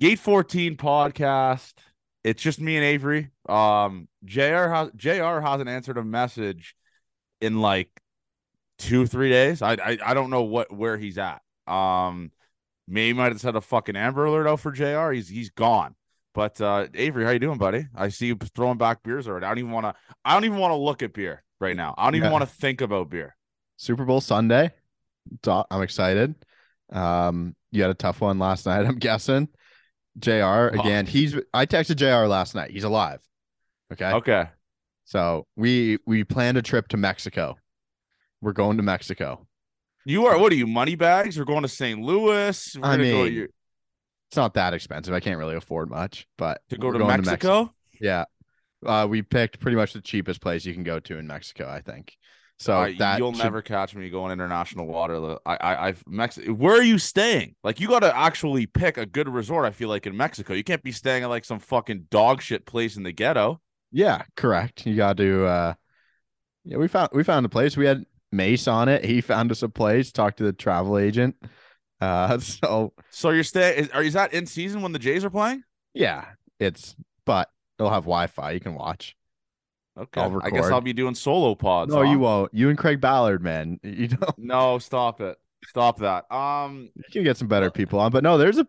Gate 14 podcast. It's just me and Avery. Um, JR has JR hasn't answered a message in like two, three days. I I, I don't know what where he's at. Um, maybe might have set a fucking Amber Alert out for JR. He's he's gone. But uh Avery, how you doing, buddy? I see you throwing back beers already. I don't even want to. I don't even want to look at beer right now. I don't even Yeah. want to think about beer. Super Bowl Sunday. I'm excited. Um, you had a tough one last night, I'm guessing. JR again. He's I texted JR last night. He's alive. Okay. Okay. So we we planned a trip to Mexico. We're going to Mexico. You are what are you money bags? We're going to St. Louis. We're I mean, your- It's not that expensive. I can't really afford much, but to go we're to Mexico. Yeah. Uh, we picked pretty much the cheapest place you can go to in Mexico, I think. So I- that you'll should- never catch me going international water. I, I, I've Mex. Where are you staying? Like, you got to actually pick a good resort. I feel like in Mexico, you can't be staying at like some fucking dog shit place in the ghetto. Yeah, correct. You got to uh Yeah, we found we found a place. We had Mace on it. He found us a place, talked to the travel agent. Uh so So you're staying? Is, are is that in season when the Jays are playing? yeah, it's but it'll have Wi-Fi. You can watch. Okay, I'll I guess. I'll be doing solo pods. no, huh? you won't. You and Craig Ballard, man. You don't No, stop it. Stop that. Um, you can get some better people on. But no, there's a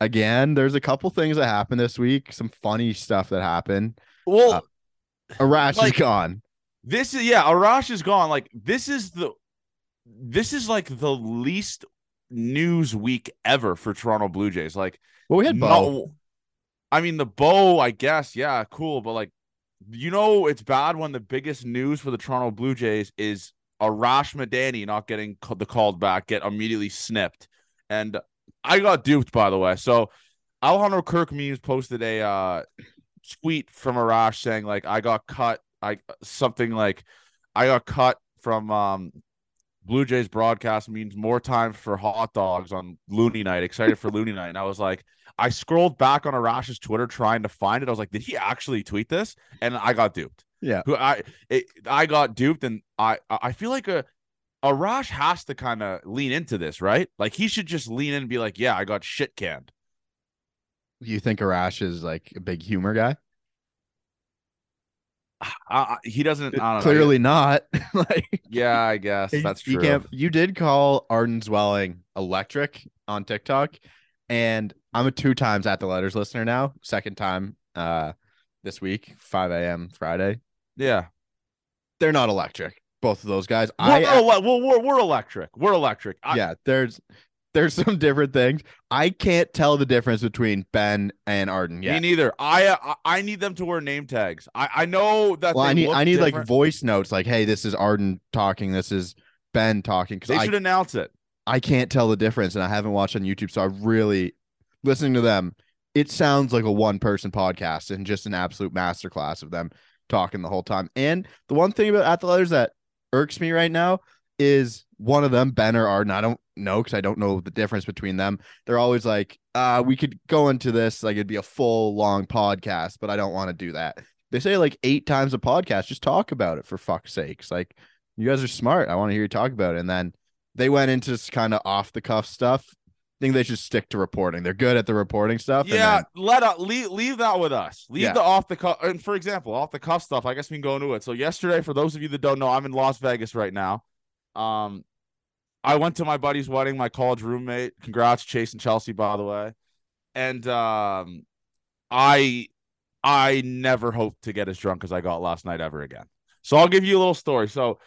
again, there's a couple things that happened this week, some funny stuff that happened. well, Uh, Arash Like- is gone. This is yeah, Arash is gone. Like this is the this is like the least news week ever for Toronto Blue Jays. Like Well, we had Bo. no I mean the bow, I guess, yeah, cool, but like you know it's bad when the biggest news for the Toronto Blue Jays is Arash Madani not getting the called back, get immediately snipped. And I got duped by the way. So Alejandro Kirk memes posted a uh tweet from Arash saying like I got cut I something like I got cut from um Blue Jays broadcast means more time for hot dogs on Loonie Night. Excited for Loonie Night. And I was like, I scrolled back on Arash's Twitter trying to find it. I was like, did he actually tweet this? And I got duped. Yeah. Who I it, I got duped, and I I feel like a Arash has to kind of lean into this, right? Like he should just lean in and be like, yeah, I got shit canned. You think Arash is like a big humor guy? I, he doesn't. Don't know. Clearly not. like Yeah, I guess you- that's true. can't- you did call Arden Zwelling electric on TikTok, and I'm a two times at the letters listener now. Second time uh this week, 5 a.m. Friday. Yeah. They're not electric. Both of those guys. I well, well, we're, we're electric. We're electric. I, yeah, there's there's some different things. I can't tell the difference between Ben and Arden Me neither. I, uh, I I need them to wear name tags. I I know that. Well, I need I need like voice notes like, hey, this is Arden talking, this is Ben talking. Because They I should announce it. I can't tell the difference, and I haven't watched on YouTube, so I really listening to them. It sounds like a one person podcast and just an absolute masterclass of them talking the whole time. And the one thing about at the letters that irks me right now is one of them, Ben or Arden. I don't know because I don't know the difference between them. They're always like, uh, we could go into this like it'd be a full long podcast, but I don't want to do that. They say like eight times a podcast, just talk about it for fuck's sakes. Like you guys are smart. I want to hear you talk about it. And then they went into this kind of off the cuff stuff. I think they should stick to reporting. They're good at the reporting stuff. and Yeah, then- let leave leave that with us. Leave Yeah. the off the cuff. And for example, off the cuff stuff. I guess we can go into it. So yesterday, for those of you that don't know, I'm in Las Vegas right now. Um, I went to my buddy's wedding. My college roommate. Congrats, Chase and Chelsea, by the way. And um, I I never hope to get as drunk as I got last night ever again. So I'll give you a little story. So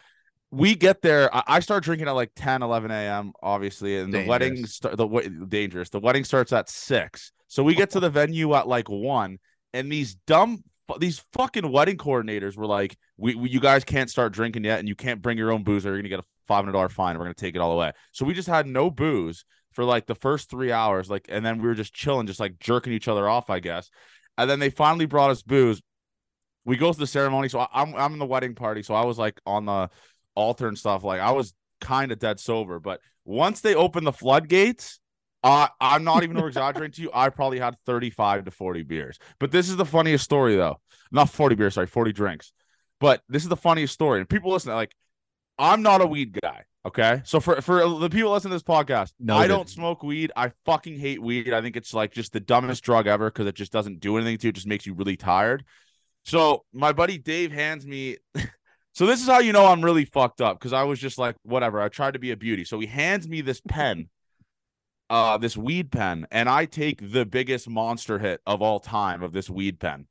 we get there. I, I start drinking at like 10, 11 a.m. Obviously, and the wedding Dangerous. start the dangerous. The wedding starts at six. So we get to the venue at like one, and these dumb these fucking wedding coordinators were like, we, we you guys can't start drinking yet, and you can't bring your own booze, or you're gonna get a five hundred dollar fine. We're gonna take it all away. So we just had no booze for like the first three hours, like, and then we were just chilling, just like jerking each other off, I guess. And then they finally brought us booze. We go to the ceremony, so I, I'm I'm in the wedding party, so I was like on the altar and stuff. Like I was kind of dead sober, but once they opened the floodgates, uh, I'm not even exaggerating to you. I probably had 35 to 40 beers. But this is the funniest story, though. Not 40 beers, sorry, 40 drinks. But this is the funniest story. And people listen, like, I'm not a weed guy. Okay. So for for the people listening to this podcast, No, I don't smoke weed. I fucking hate weed. I think it's like just the dumbest drug ever because it just doesn't do anything to you. It just makes you really tired. So my buddy Dave hands me. so this is how you know I'm really fucked up because I was just like, whatever. I tried to be a beauty. So he hands me this pen, uh, this weed pen, and I take the biggest monster hit of all time of this weed pen,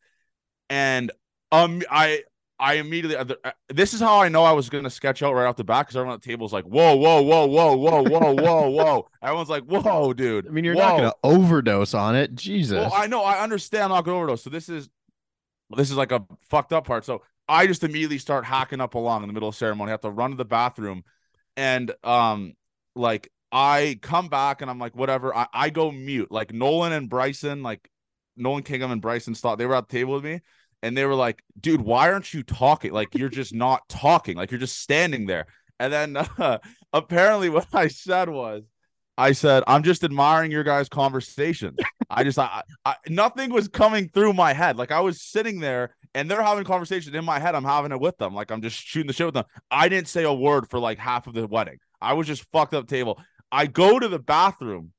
and um, I I immediately uh, this is how I know I was gonna sketch out right off the bat because everyone at the table was like, whoa, whoa, whoa, whoa, whoa, whoa, whoa, whoa. Everyone's like, whoa, dude. I mean, you're whoa. not gonna overdose on it. Jesus. Well, I know, I understand. I'm not going to overdose. So this is this is like a fucked up part. So I just immediately start hacking up along in the middle of ceremony. I have to run to the bathroom, and um, like I come back and I'm like, whatever. I, I go mute. Like Nolan and Bryson, like Nolan Kingham and Bryson Stott, they were at the table with me. And they were like, dude, why aren't you talking? Like, you're just not talking. Like, you're just standing there. And then uh, apparently, what I said was, I said, I'm just admiring your guys' conversation. I just, I, I, nothing was coming through my head. Like, I was sitting there and they're having conversation in my head. I'm having it with them. Like, I'm just shooting the shit with them. I didn't say a word for like half of the wedding. I was just fucked up table. I go to the bathroom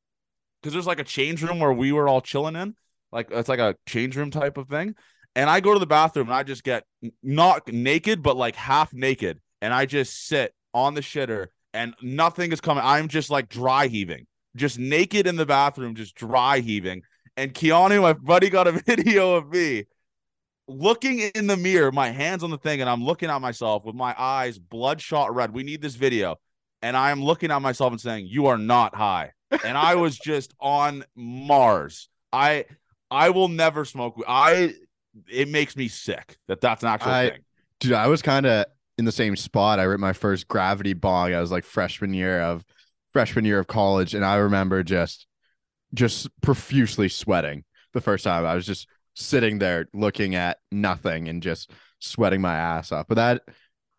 because there's like a change room where we were all chilling in. Like, it's like a change room type of thing. And I go to the bathroom and I just get not naked, but like half naked. And I just sit on the shitter and nothing is coming. I'm just like dry heaving, just naked in the bathroom, just dry heaving. And Keanu, my buddy, got a video of me looking in the mirror, my hands on the thing, and I'm looking at myself with my eyes bloodshot red. We need this video. And I am looking at myself and saying, You are not high. And I was just on Mars. I I will never smoke. I it makes me sick that that's an actual I- thing. Dude, I was kind of in the same spot. I ripped my first gravity bong. I was like freshman year of freshman year of college, and I remember just just profusely sweating the first time. I was just sitting there looking at nothing and just sweating my ass off. But that,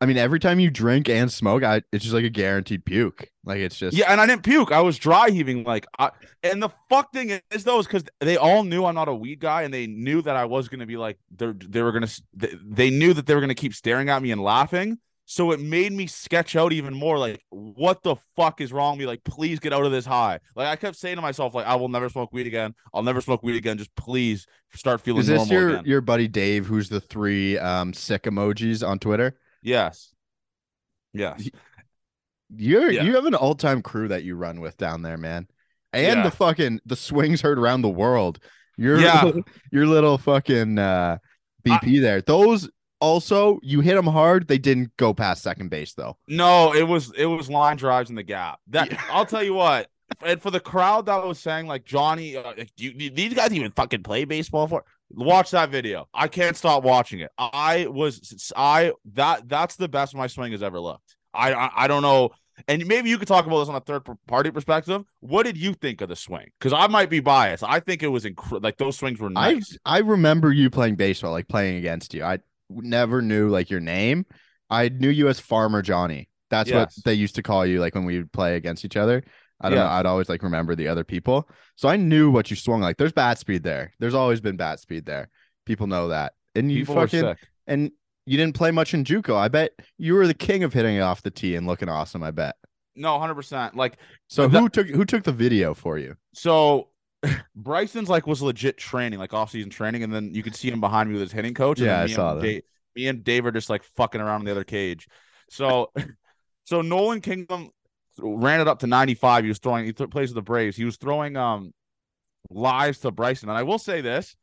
I mean, every time you drink and smoke, I it's just like a guaranteed puke. Like it's just Yeah, and I didn't puke. I was dry heaving. Like, I, and the fuck thing is though, is because they all knew I'm not a weed guy, and they knew that I was gonna be like, they they were gonna, they, they knew that they were gonna keep staring at me and laughing. So it made me sketch out even more. Like, what the fuck is wrong with me? Like, please get out of this high. Like, I kept saying to myself, like, I will never smoke weed again. I'll never smoke weed again. Just please start feeling Is this normal your again. your buddy Dave, who's the three um sick emojis on Twitter? Yes. Yes. You're Yeah. you have an all time crew that you run with down there, man. And Yeah. the fucking the swings heard around the world. Your Yeah. your little fucking uh BP there. Those also you hit them hard. They didn't go past second base though. No, it was it was line drives in the gap. That Yeah. I'll tell you what. And for the crowd that was saying like Johnny, uh, do, you, these guys even fucking play baseball for? Watch that video. I can't stop watching it. I was I that that's the best my swing has ever looked. I I, I don't know. And maybe you could talk about this on a third party perspective. What did you think of the swing? Because I might be biased. I think it was incredible. Like those swings were I. I remember you playing baseball, like playing against you. I never knew like your name. I knew you as Farmer Johnny. That's Yes. what they used to call you, like when we would play against each other. I don't know. Yes. I'd always like remember the other people. So I knew what you swung like. There's bat speed there. There's always been bat speed there. People know that. And you People fucking and you didn't play much in JUCO. I bet you were the king of hitting it off the tee and looking awesome. I bet. No, hundred percent. Like So That- who took who took the video for you? So Bryson's like was legit training, like off season training, and then you could see him behind me with his hitting coach. Yeah, I saw and that. Da- me and Dave are just like fucking around in the other cage. So, so Nolan Kingham ran it up to 95. He was throwing. He th- plays with the Braves. He was throwing um lives to Bryson, and I will say this: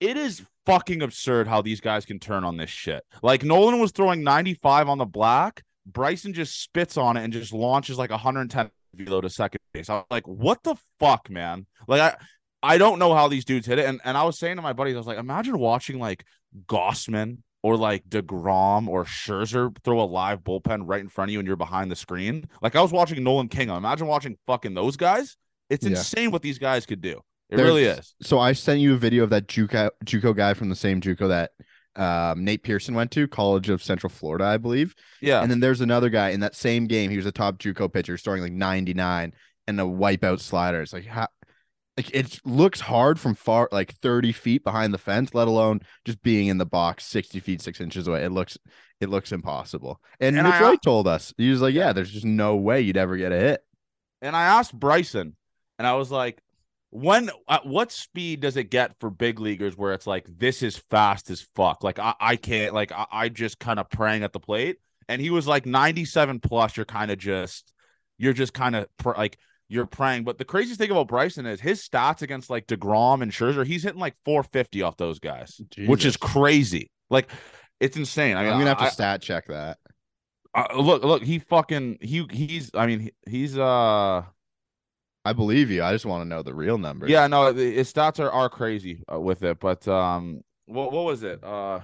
it is fucking absurd how these guys can turn on this shit. Like Nolan was throwing 95 on the black. Bryson just spits on it and just launches like 110 velo to second base. I'm like, what the fuck, man? Like I I don't know how these dudes hit it. And and I was saying to my buddies, I was like, imagine watching like Gausman or like DeGrom or Scherzer throw a live bullpen right in front of you and you're behind the screen. Like I was watching Nolan King. Imagine watching fucking those guys. It's Yeah. insane what these guys could do. It There's- really is. So I sent you a video of that JUCO JUCO guy from the same JUCO that um, Nate Pearson went to, College of Central Florida, I believe. Yeah. And then there's another guy in that same game. He was a top JUCO pitcher, throwing like 99 and a wipeout slider. It's like how like it looks hard from far like 30 feet behind the fence, let alone just being in the box 60 feet, six inches away. It looks it looks impossible. And, And I- told us, he was like, Yeah, there's just no way you'd ever get a hit. And I asked Bryson, and I was like, when at what speed does it get for big leaguers where it's like this is fast as fuck? Like I, I can't like I, I just kind of praying at the plate. And he was like 97 plus, you're kind of just you're just kind of pr- like you're praying. But the craziest thing about Bryson is his stats against like DeGrom and Scherzer, he's hitting like 450 off those guys, which is crazy. Like it's insane. I mean, I'm gonna have to I- stat check that. I- look, look, he fucking he he's I mean he, he's uh I believe you. I just want to know the real numbers. Yeah, no, his stats are are crazy uh, with it, but um, what what was it? Uh,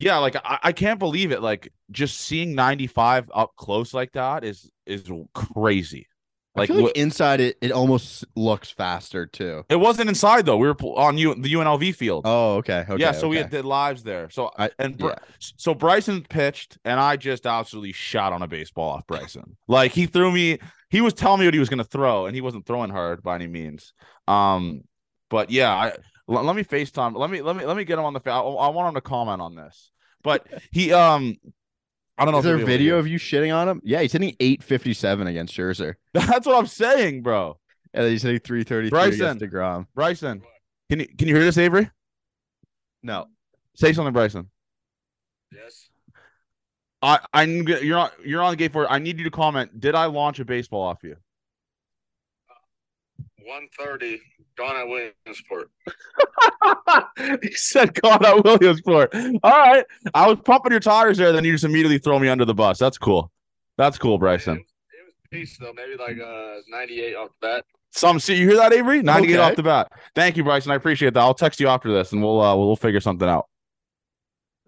yeah, like I, I can't believe it. Like just seeing 95 up close like that is is crazy. Like, like wh- inside it, it almost looks faster too. it wasn't inside though. We were on you the UNLV field. Oh, okay. Okay. yeah, so we had did lives there. So I- and Br- yeah. so Bryson pitched, and I just absolutely shot on a baseball off Bryson. Like he threw me. He was telling me what he was going to throw, and he wasn't throwing hard by any means. Um, but yeah, I, l- let me Facetime. Let me let me let me get him on the. Fa- I, I want him to comment on this. But he um, I don't know. Is if there a be able to video of you shitting on him? Yeah, he's hitting 857 against Scherzer. That's what I'm saying, bro. And he's hitting 333 Bryson. against DeGrom. Bryson, can you can you hear this, Avery? No. Say something, Bryson. Yes. I I you're on you're on the gate for it. I need you to comment. Did I launch a baseball off you? 130, gone at Williamsport. he said God at Williamsport. All right. I was pumping your tires there, then you just immediately throw me under the bus. That's cool. That's cool, It Bryson. was, it was peace though, maybe like uh 98 off the bat. Some see you hear that, Avery? 98 Okay. off the bat. Thank you, Bryson. I appreciate that. I'll text you after this and we'll uh we'll figure something out.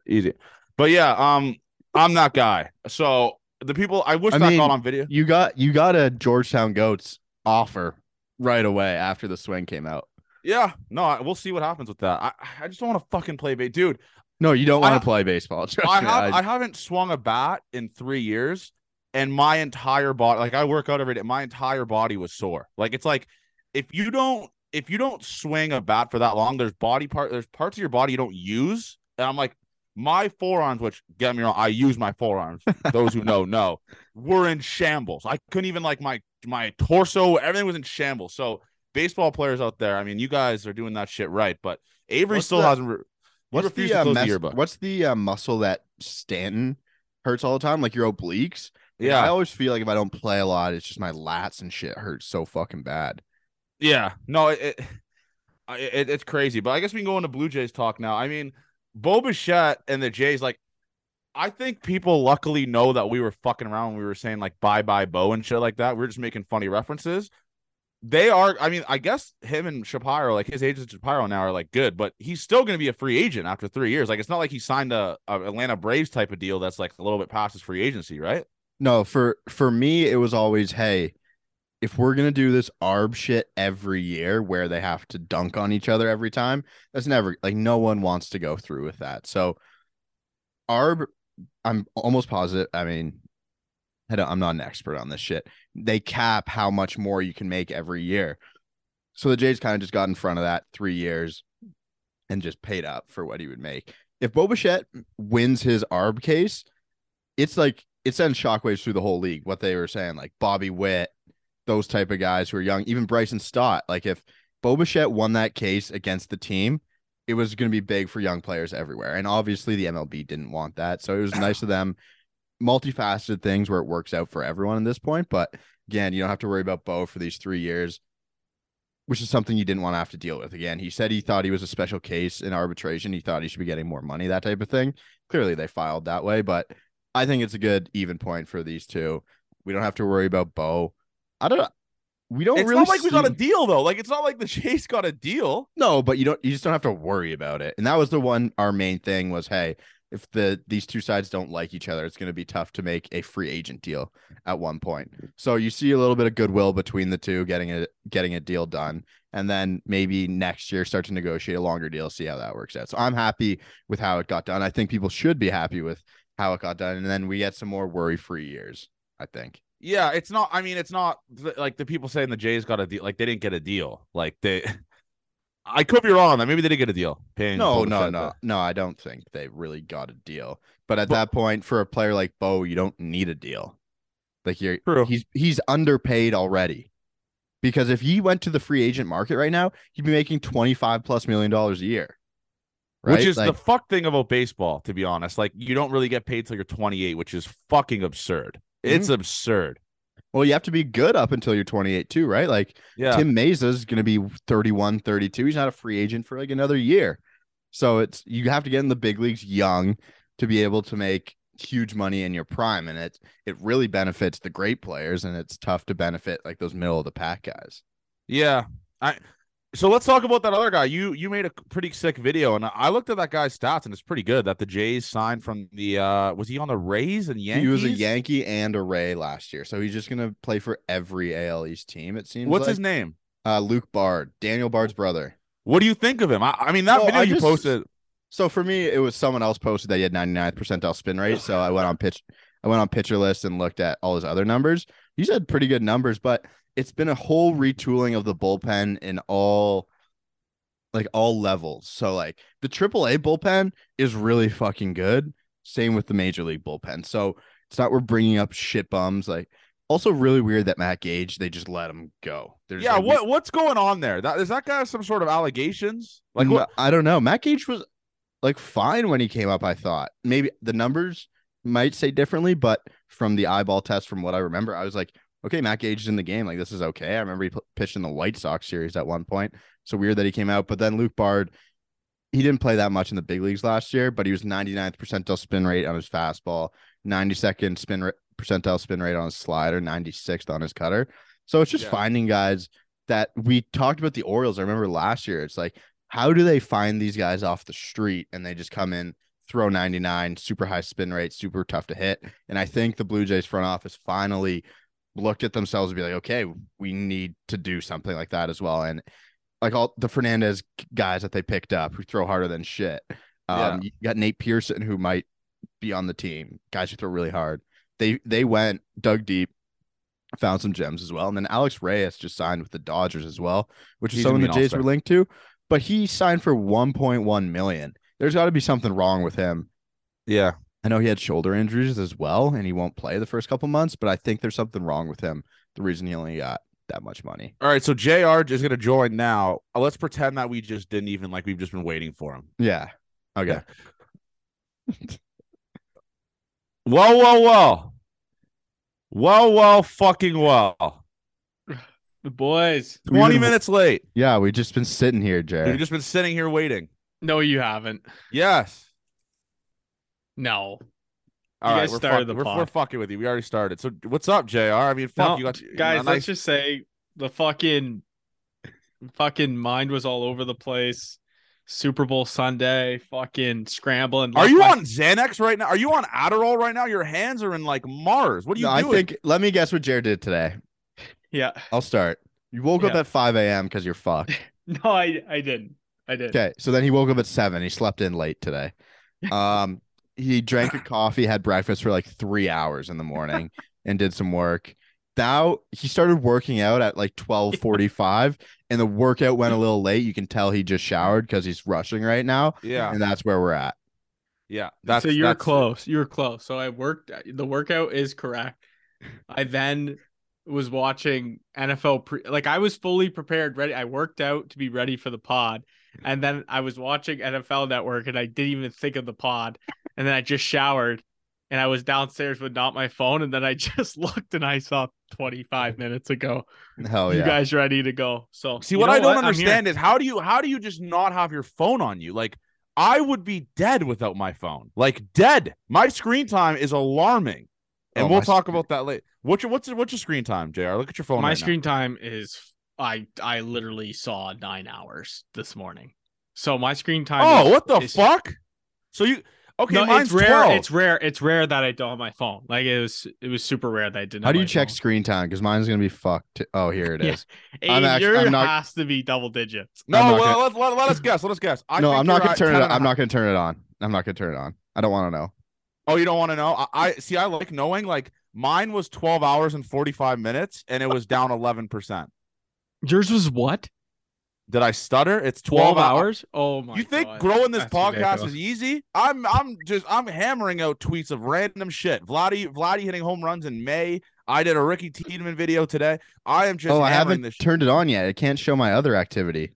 Easy. But yeah, um, I'm that guy. So the people I wish I that mean, got on video. You got you got a Georgetown Goats offer right away after the swing came out. Yeah, no, I, we'll see what happens with that. I I just don't want to fucking play bait, dude. No, you don't want to play baseball. I me, have I haven't swung a bat in three years, and my entire body, like I work out every day, my entire body was sore. Like it's like if you don't if you don't swing a bat for that long, there's body part there's parts of your body you don't use, and I'm like my forearms, which get me wrong, I use my forearms. Those who know know, were in shambles. I couldn't even like my my torso, everything was in shambles. So baseball players out there, I mean, you guys are doing that shit right, but Avery What's still the- hasn't. Re- What's the, uh, mes- the what's the uh, muscle that Stanton hurts all the time? Like your obliques. Yeah, I always feel like if I don't play a lot, it's just my lats and shit hurts so fucking bad. Yeah, no, it, it, it it's crazy, but I guess we can go into Blue Jays talk now. I mean, Bo Bichette and the Jays, like, I think people luckily know that we were fucking around when we were saying like bye bye Bo and shit like that. We are just making funny references. They are, I mean, I guess him and Shapiro, like his agents Shapiro now are like good, but he's still going to be a free agent after three years. Like, it's not like he signed a, a Atlanta Braves type of deal that's like a little bit past his free agency, right? No, for for me, it was always, hey, if we're gonna do this arb shit every year where they have to dunk on each other every time, that's never like no one wants to go through with that. So arb, I'm almost positive. I mean, I don't, I'm not an expert on this shit. They cap how much more you can make every year. So the Jays kind of just got in front of that three years and just paid up for what he would make. If Bo Bichette wins his ARB case, it's like it sends shockwaves through the whole league. What they were saying, like Bobby Witt, those type of guys who are young, even Bryson Stott. Like if Bo Bichette won that case against the team, it was going to be big for young players everywhere. And obviously the MLB didn't want that, so it was nice of them. Multifaceted things where it works out for everyone at this point, but again, you don't have to worry about Bo for these three years, which is something you didn't want to have to deal with. Again, he said he thought he was a special case in arbitration. He thought he should be getting more money, that type of thing. Clearly, they filed that way, but I think it's a good even point for these two. We don't have to worry about Bo. I don't. We don't It's really. not like we got a deal though. Like, it's not like the Chase got a deal. no, but you don't. You just don't have to worry about it. And that was the one. Our main thing was, hey, if the these two sides don't like each other, it's going to be tough to make a free agent deal at one point. So you see a little bit of goodwill between the two, getting a getting a deal done, and then maybe next year start to negotiate a longer deal, see how that works out. So I'm happy with how it got done. I think people should be happy with how it got done, and then we get some more worry free years. I think. Yeah, it's not. I mean, it's not like the people saying the Jays got a deal. Like they didn't get a deal. Like they, I could be wrong on that. Maybe they didn't get a deal. Paying No, no, no, no. I don't think they really got a deal. But at But- that point, for a player like Bo, you don't need a deal. Like you're True. he's he's underpaid already. Because if he went to the free agent market right now, he'd be making 25 plus million dollars a year. Right? Which is Like, the fuck thing about baseball, to be honest. Like you don't really get paid till you're 28, which is fucking absurd. Mm-hmm. It's absurd. well, you have to be good up until you're 28 too, right? Like Yeah. Tim is going to be 31, 32. He's not a free agent for like another year. So it's you have to get in the big leagues young to be able to make huge money in your prime and it it really benefits the great players and it's tough to benefit like those middle of the pack guys. Yeah. I so let's talk about that other guy. You you made a pretty sick video, and I looked at that guy's stats, and it's pretty good. That the Jays signed from the uh was he on the Rays and Yankees? He was a Yankee and a Ray last year. So he's just going to play for every AL East team it seems What's like. his name? Uh Luke Bard, Daniel Bard's brother. What do you think of him? I, I mean, that Well, video you just- posted. So for me, it was someone else posted that he had 99th percentile spin rate. So I went on pitch, I went on pitcher list and looked at all his other numbers. He's had pretty good numbers, but it's been a whole retooling of the bullpen in all like all levels. So like the AAA bullpen is really fucking good. Same with the major league bullpen. So it's not we're bringing up shit bums. Like also really weird that Matt Gage they just let him go. There's Yeah, like, we- what what's going on there? That is that guy some sort of allegations? Like what? I don't know. Matt Gage was like fine when he came up. I thought maybe the numbers might say differently, but from the eyeball test, from what I remember, I was like, okay, Matt Gage is in the game. Like this is okay. I remember he p- pitched in the White Sox series at one point. So weird that he came out. But then Luke Bard, he didn't play that much in the big leagues last year, but he was 99th percentile spin rate on his fastball, 92nd spin percentile spin rate on his slider, 96th on his cutter. So it's just Yeah. finding guys that we talked about the Orioles. I remember last year. It's like, how do they find these guys off the street and they just come in, throw 99, super high spin rate, super tough to hit? And I think the Blue Jays front office finally looked at themselves and be like, okay, we need to do something like that as well. And like all the Fernandez guys that they picked up who throw harder than shit. Yeah. Um, you got Nate Pearson who might be on the team, guys who throw really hard. They they went dug deep, found some gems as well, and then Alex Reyes just signed with the Dodgers as well, which is someone the Jays were linked to. But he signed for 1.1 million. There's got to be something wrong with him. Yeah. I know he had shoulder injuries as well, and he won't play the first couple months. But I think there's something wrong with him. The reason he only got that much money. All right. So Jr. is going to join now. Uh, Let's pretend that we just didn't even like we've just been waiting for him. Yeah. Okay. Well, well, well. Well, well, fucking well. The boys. 20 even- minutes late. Yeah, we've just been sitting here, Jared. We've just been sitting here waiting. No, you haven't. Yes. No. All You right, guys we're, started fuck- the we're, we're fucking with you. We already started. So what's up, Jr? I mean, fuck No, you got guys, a nice- let's just say the fucking fucking mind was all over the place. Super Bowl Sunday, fucking scrambling. Are left you my- on Xanax right now? Are you on Adderall right now? Your hands are in like Mars. What are you No, I think. Let me guess what Jared did today. Yeah. I'll start. You woke up at 5 a.m. because you're fucked. No, I I didn't. I did. Okay, so then he woke up at seven. He slept in late today. Um, he drank a coffee, had breakfast for like three hours in the morning, and did some work. Now he started working out at like twelve forty five, and the workout went a little late. You can tell he just showered because he's rushing right now, yeah, and that's where we're at. yeah. That's so you're that's- close. You're close. So I worked. The workout is correct. I then was watching NFL pre. Like I was fully prepared, ready. I worked out to be ready for the pod, and then I was watching NFL Network, and I didn't even think of the pod. And then I just showered, and I was downstairs with not my phone, and then I just looked and I saw 25 minutes ago. Hell yeah. you guys ready to go? So See what I don't I'm understand is how do you how do you just not have your phone on you? Like I would be dead without my phone. Like dead. My screen time is alarming. And Oh, we'll talk screen- about that later. What's your what's your, what's your screen time, JR? Look at your phone. My right now. screen time is I I literally saw nine hours this morning. So my screen time. Oh, is- what the is- fuck? So you okay, no, mine's it's rare. 12. It's rare. It's rare that I don't have my phone. Like it was. It was super rare that I didn't. How do you check phone. screen time? Because mine's gonna be fucked. Oh, here it is. Yeah. is. I'm actu- yours I'm not- has to be double digits. No, well, gonna- let, let, let us guess. Let us guess. I no, I'm not gonna turn it. and a I'm not gonna turn it on. I'm not gonna turn it on. I don't want to know. Oh, you don't want to know? I, I see. I like knowing. Like mine was twelve hours and forty five minutes, and it was down eleven percent. Yours was what? Did I stutter? It's 12 12, hou- hours? Oh my You think God. growing this That's podcast ridiculous. is easy? I'm I'm just I'm hammering out tweets of random shit. Vladdy Vladdy hitting home runs in May. I did a Ricky Tiedemann video today. I am just oh, I haven't this shit. turned it on yet. It can't show my other activity.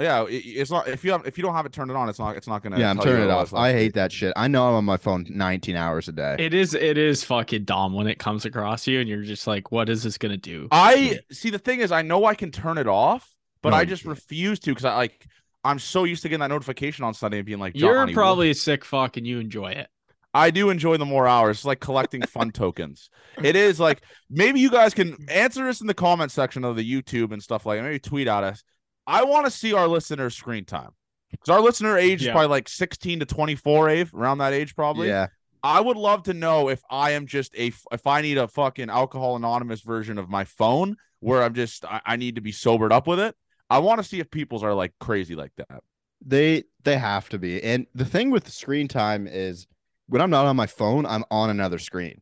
Yeah, it- it's not if you have if you don't have it turned it on, it's not it's not gonna. Yeah, I'm turning it what off. I hate that shit. I know I'm on my phone 19 hours a day. It is it is fucking dumb when it comes across you and you're just like, what is this gonna do? I see. The thing is, I know I can turn it off, but No, I just refuse to because I like I'm so used to getting that notification on Sunday and being like, You're "Johnny, what-" probably a sick fuck and you enjoy it. I do enjoy the more hours. It's like collecting fun tokens. It is like maybe you guys can answer us in the comment section of the YouTube and stuff like that. Maybe tweet at us. I want to see our listener screen time. Because our listener age is probably like 16 to 24, Ave, around that age, probably. Yeah. I would love to know if I am just a if I need a fucking alcohol anonymous version of my phone where I'm just I, I need to be sobered up with it. I want to see if people's are like crazy like that. They they have to be. And the thing with the screen time is when I'm not on my phone, I'm on another screen.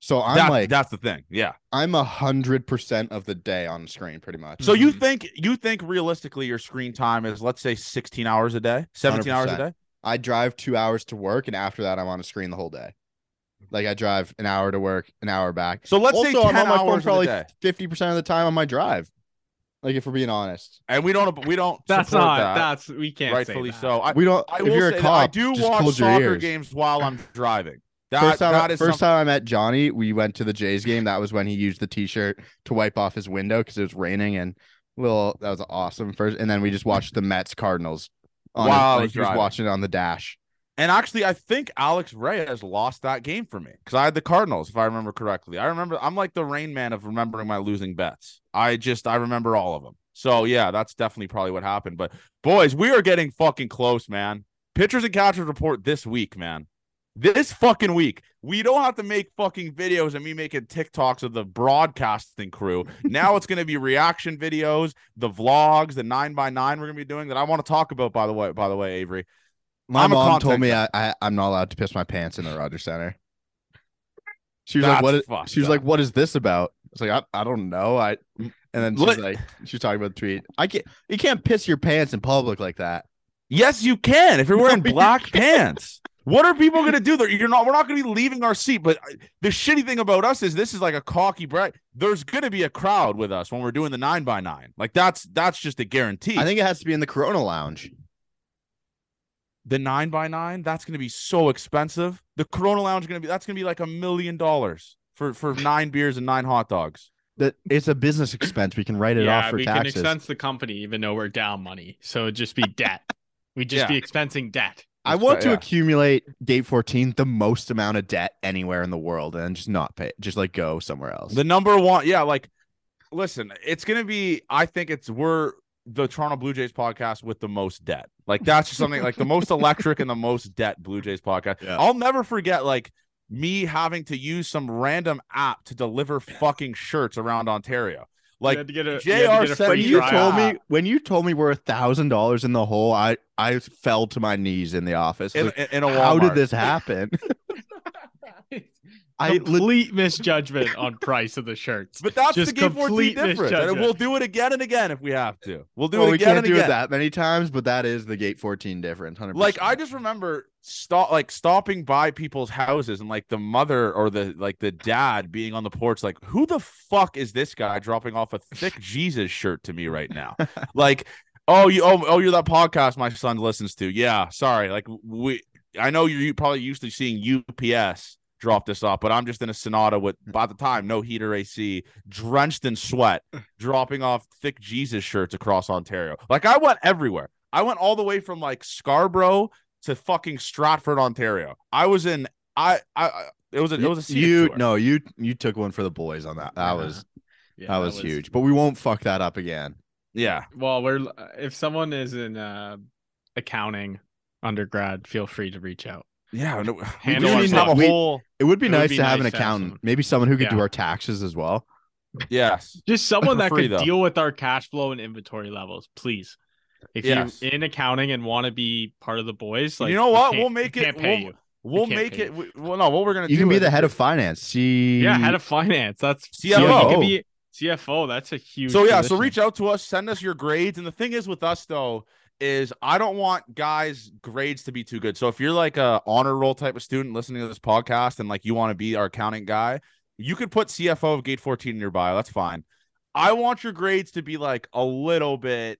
So I'm That- like that's the thing. Yeah. I'm a hundred percent of the day on screen, pretty much. So you think you think realistically your screen time is let's say 16 hours a day, 17 hours a day? I drive two hours to work, and after that, I'm on a screen the whole day. Like I drive an hour to work, an hour back. So let's say also, 10 I'm on my phone probably fifty percent of the time on my drive. Like if we're being honest, And we don't we don't That's not that. that's we can't say rightfully that. so. I, we don't. I if you're a that I do watch soccer ears. games while I'm driving. That, First time, that is first some- time I met Johnny, we went to the Jays game. That was when he used the T-shirt to wipe off his window because it was raining, and well, that was awesome. First, and then we just watched the Mets Cardinals. On While I his, like, was he was watching it on the dash. And actually, I think Alex Reyes lost that game for me because I had the Cardinals, if I remember correctly. I remember I'm like the rain man of remembering my losing bets. I just I remember all of them. So yeah, that's definitely probably what happened. But boys, we are getting fucking close, man. Pitchers and catchers report this week, man. This fucking week. We don't have to make fucking videos and me making TikToks of the broadcasting crew. Now it's gonna be reaction videos, the vlogs, the nine by nine we're gonna be doing that I want to talk about, by the way, by the way, Avery. My I'm mom told me. I, I I'm not allowed to piss my pants in the Rogers Center. She was That's like, "What?" Is, she was up. like, "What is this about?" I was like, "I, I don't know." I and then she's Lit- like, she's talking about the tweet. I can't. You can't piss your pants in public like that. Yes, you can if you're wearing No, you black pants. What are people gonna do? They're, you're not. We're not gonna be leaving our seat. But uh, the shitty thing about us is this is like a cocky bright. There's gonna be a crowd with us when we're doing the nine by nine. Like that's that's just a guarantee. I think it has to be in the Corona Lounge. The nine by nine that's gonna be so expensive. The Corona Lounge is gonna be that's gonna be like a million dollars for for nine beers and nine hot dogs. That it's a business expense. We can write it yeah, off for we taxes. can expense the company even though we're down money. So it'd just be debt. We'd just Yeah. be expensing debt. I want right, to yeah. accumulate Gate 14 the most amount of debt anywhere in the world and just not pay, just like go somewhere else. The number one, yeah, like listen, it's gonna be. I think it's we're the Toronto Blue Jays podcast with the most debt. Like that's just something like the most electric and the most debt Blue Jays podcast. Yeah. I'll never forget like me having to use some random app to deliver fucking shirts around Ontario. You Like had to get a, JR you had to get a said when you told out. me when you told me we're a thousand dollars in the hole, I I fell to my knees in the office. in, Like, in, in a how did this happen? I lit- complete misjudgment on price of the shirts. But that's Just the game 14 complete different. And we'll do it again and again if we have to. We'll do well, it we again can't and do again. it that many times, but that is the Gate 14 difference. 100%. like I just remember stop like stopping by people's houses and like the mother or the like the dad being on the porch like who the fuck is this guy dropping off a thick Jesus shirt to me right now like oh you oh, oh you're that podcast my son listens to yeah sorry like we I know you're probably used to seeing UPS drop this off but I'm just in a Sonata with by the time no heater AC drenched in sweat dropping off thick Jesus shirts across Ontario like I went everywhere I went all the way from like Scarborough to fucking Stratford, Ontario. I was in I I, I it was a, it was a scenic you tour. no you you took one for the boys on that. That Yeah. was Yeah, that was huge. But we won't fuck that up again. Yeah. Well, we're if someone is in uh, accounting undergrad, feel free to reach out. Yeah. No, we Handle do need to have a whole It would be It would nice be to have nice an to have accountant, someone. maybe someone who could do our taxes as well. yes. Just someone that free, could though. deal with our cash flow and inventory levels, please. If Yes. you're in accounting and want to be part of the boys, like you know what? can't- We'll make it pay we'll, you. We'll make pay. it. we- Well, no, what we're gonna You do can be is the head of finance. See, Yeah, head of finance. That's CFO. You CFO. That's a huge. So yeah, so reach out to us, send us your grades. And the thing is with us though, is I don't want guys' grades to be too good. So if you're like a honor roll type of student listening to this podcast and like you want to be our accounting guy, you could put CFO of Gate 14 in your bio. That's fine. I want your grades to be like a little bit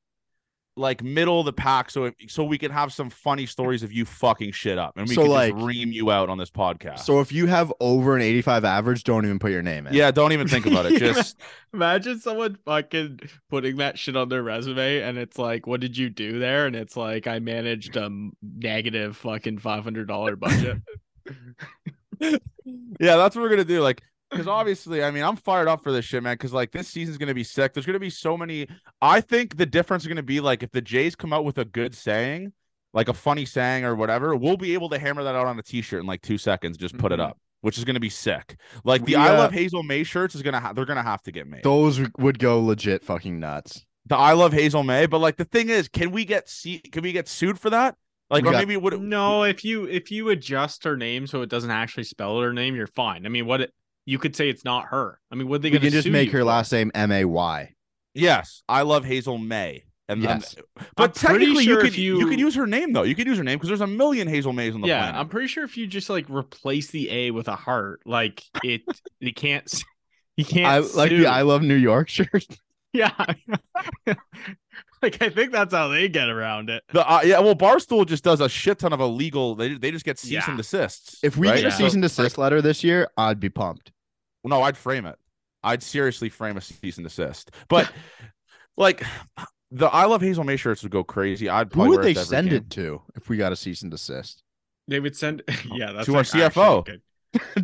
like middle of the pack, so so we can have some funny stories of you fucking shit up, and we So, can like- just ream you out on this podcast. So if you have over an 85 average, don't even put your name in. yeah, don't even think about it. Just imagine someone fucking putting that shit on their resume, and it's like, "What did you do there?" And it's like, "I managed a negative fucking five hundred dollar budget." yeah, that's what we're gonna do. Like, because obviously, I mean, I'm fired up for this shit, man. Because like this season's gonna be sick. There's gonna be so many. I think the difference is gonna be like if the Jays come out with a good saying, like a funny saying or whatever, we'll be able to hammer that out on a T-shirt in like two seconds. Just put it Mhm. up, which is gonna be sick. Like the We, I uh, love Hazel May shirts is gonna ha- they're gonna have to get made. Those would go legit fucking nuts. the I love Hazel May, but like the thing is, can we get see? Can we get sued for that? Like, We or got- maybe would it, no, if you if you adjust her name so it doesn't actually spell her name, you're fine. I mean, what it, you could say it's not her. I mean, what are they We gonna can just make her for? last name M A Y. Yes, I love Hazel May. And then- Yes. but I'm technically, sure you could you... you- could use her name though. You could use her name because there's a million Hazel Mays on the yeah, planet. I'm pretty sure if you just like replace the A with a heart, like it, you can't, you can't. I like the I love New York shirt. Yeah. like I think that's how they get around it. The uh, yeah, well, Barstool just does a shit ton of illegal. They they just get cease Yeah. and desists. If we right? get a Yeah. cease and desist letter this year, I'd be pumped. No, I'd frame it. I'd seriously frame a cease and desist. But like the I love Hazel May shirts would go crazy. I'd Who would they it send game. it to if we got a cease and desist? They would send yeah, that's To our like actually CFO. good.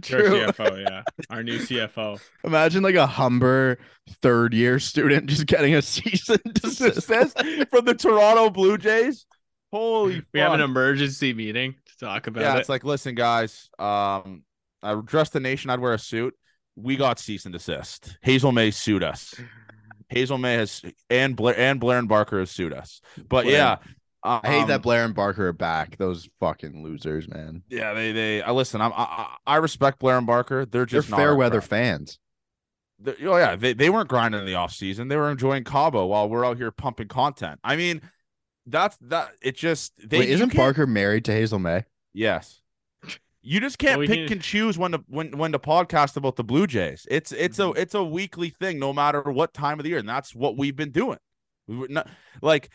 To our CFO, yeah. Our new CFO. Imagine like a Humber third year student just getting a cease and desist. Desist from the Toronto Blue Jays. Holy, We have an emergency meeting to talk about yeah, it. it's like, listen, guys. Um, I dress the nation. I'd wear a suit. We got cease and desist. Hazel Mae sued us. Hazel Mae has and Blair and Blair and Barker has sued us. But Blair. yeah, I hate um, that Blair and Barker are back. Those fucking losers, man. Yeah, they they. I listen. I'm, I I respect Blair and Barker. They're They're just fair weather fans. They're- oh yeah, they they weren't grinding in the off season. They were enjoying Cabo while we're out here pumping content. I mean, that's that. It just they Wait, isn't Barker married to Hazel May? Yes. You just can't Well, we pick can- and choose when to when when to podcast about the Blue Jays. It's it's Mm-hmm. a it's a weekly thing, no matter what time of the year, and that's what we've been doing. We were not like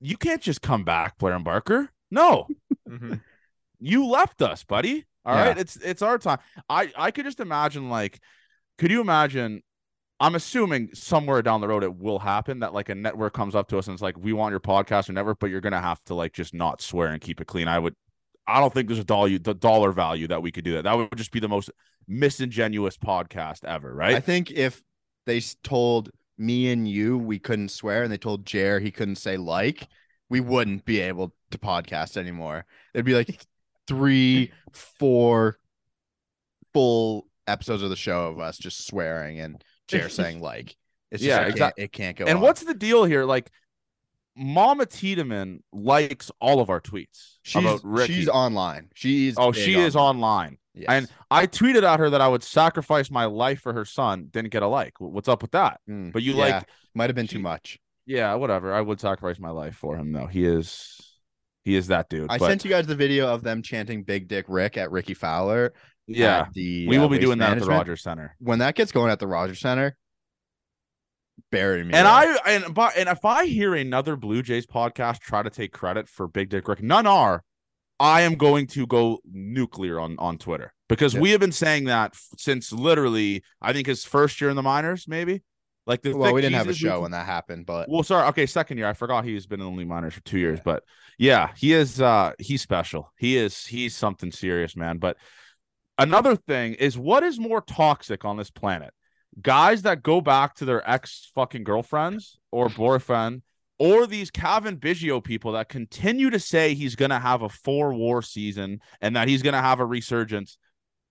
you can't just come back, Blair and Barker. No, Mhm. you left us, buddy. All Yeah. right, it's it's our time. I I could just imagine like, could you imagine? I'm assuming somewhere down the road it will happen that like a network comes up to us and it's like, we want your podcast or network, but you're gonna have to like just not swear and keep it clean. I would, I don't think there's a dollar the dollar value that we could do that. That would just be the most misingenuous podcast ever, right? I think if they told me and you we couldn't swear, and they told Jer he couldn't say like, we wouldn't be able to podcast anymore. It'd be like three, four full episodes of the show of us just swearing and Jer saying like. It's just, Yeah, it, can't, exact- it can't go. and on. what's the deal here? Like, Mama Tiedemann likes all of our tweets she's about Ricky. she's online. She's oh, she is online. Yes. And I tweeted at her that I would sacrifice my life for her son. Didn't get a like. What's up with that? Mm, But you yeah, like, might have been she- too much. yeah, whatever. I would sacrifice my life for him, though. He is, he is that dude. I but sent you guys the video of them chanting "Big Dick Rick" at Rickie Fowler. yeah, the we uh, will be doing that at the Rogers Center. When that gets going at the Rogers Center, bury me. And. I and but and if I hear another Blue Jays podcast try to take credit for Big Dick Rick, none are. I am going to go nuclear on on Twitter because Yeah. we have been saying that since literally I think his first year in the minors, maybe. Like the well, we didn't have a Jesus show when that happened, but Well, sorry. Okay, second year. I forgot he's been in the minors for two years, but yeah, he is. Uh, he's special. He is. He's something serious, man. But another thing is, what is more toxic on this planet? Guys that go back to their ex fucking girlfriends or boyfriend, or these Cavan Biggio people that continue to say he's gonna have a four war season and that he's gonna have a resurgence.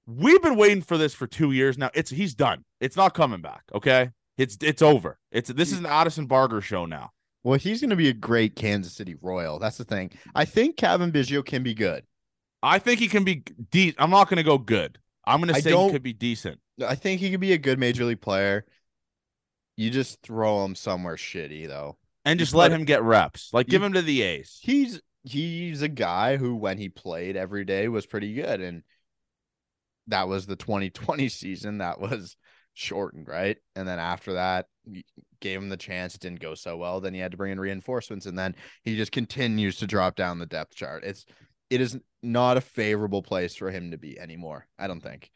We've been waiting for this for two years now. It's he's done. It's not coming back. Okay. It's it's over. It's this is an Addison Barger show now. well, he's going to be a great Kansas City Royal. That's the thing. I think Cavan Biggio can be good. I think he can be de- I'm not going to go good. I'm going to say he could be decent. I think he could be a good major league player. You just throw him somewhere shitty though. And just But- let him get reps. Like give him to the A's. He's he's a guy who when he played every day was pretty good and that was the 2020 season that was shortened, right? And then after that, gave him the chance, it didn't go so well, then he had to bring in reinforcements and then he just continues to drop down the depth chart. It's it is not a favorable place for him to be anymore, I don't think.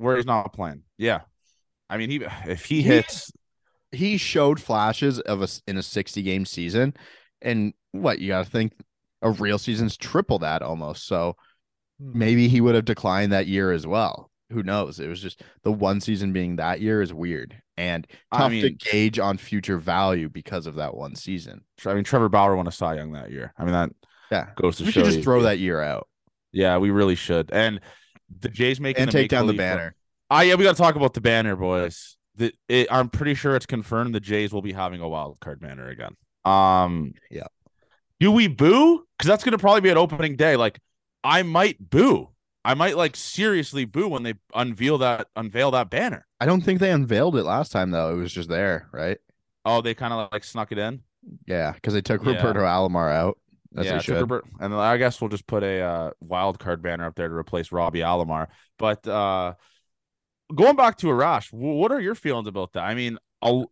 Where he's not playing. Yeah. I mean, he if he He- hits he showed flashes of us in a 60 game season and what you got to think a real season's triple that almost so hmm. maybe he would have declined that year as well who knows it was just the one season being that year is weird and I tough mean- to gauge on future value because of that one season I mean Trevor Bauer won a Cy Young that year. I mean that yeah goes to we show should just throw that year out Yeah, we really should. And the Jays making and take down the banner Ah, yeah, we got to talk about the banner, boys. The, it, I'm pretty sure it's confirmed the Jays will be having a wild card banner again. Um, Yeah. Do we boo? Because that's going to probably be at opening day. Like, I might boo. I might like seriously boo when they unveil that unveil that banner. i don't think they unveiled it last time though it was just there right Oh, they kind of like snuck it in. yeah because they took Yeah. roberto alomar out as yeah, they should Robert- and I guess we'll just put a uh, wild card banner up there to replace Robbie Alomar. But uh, going back to Arash, wh- what are your feelings about that? I mean, I'll,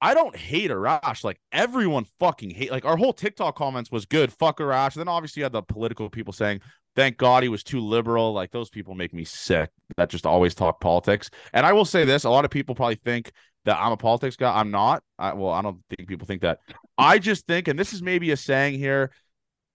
I don't hate Arash. Like everyone fucking hate. Like our whole TikTok comments was good. Fuck Arash. Then obviously you had the political people saying, "Thank God he was too liberal." Like those people make me sick. That just always talk politics. And I will say this: a lot of people probably think that I'm a politics guy. I'm not. I, well, I don't think people think that. I just think, and this is maybe a saying here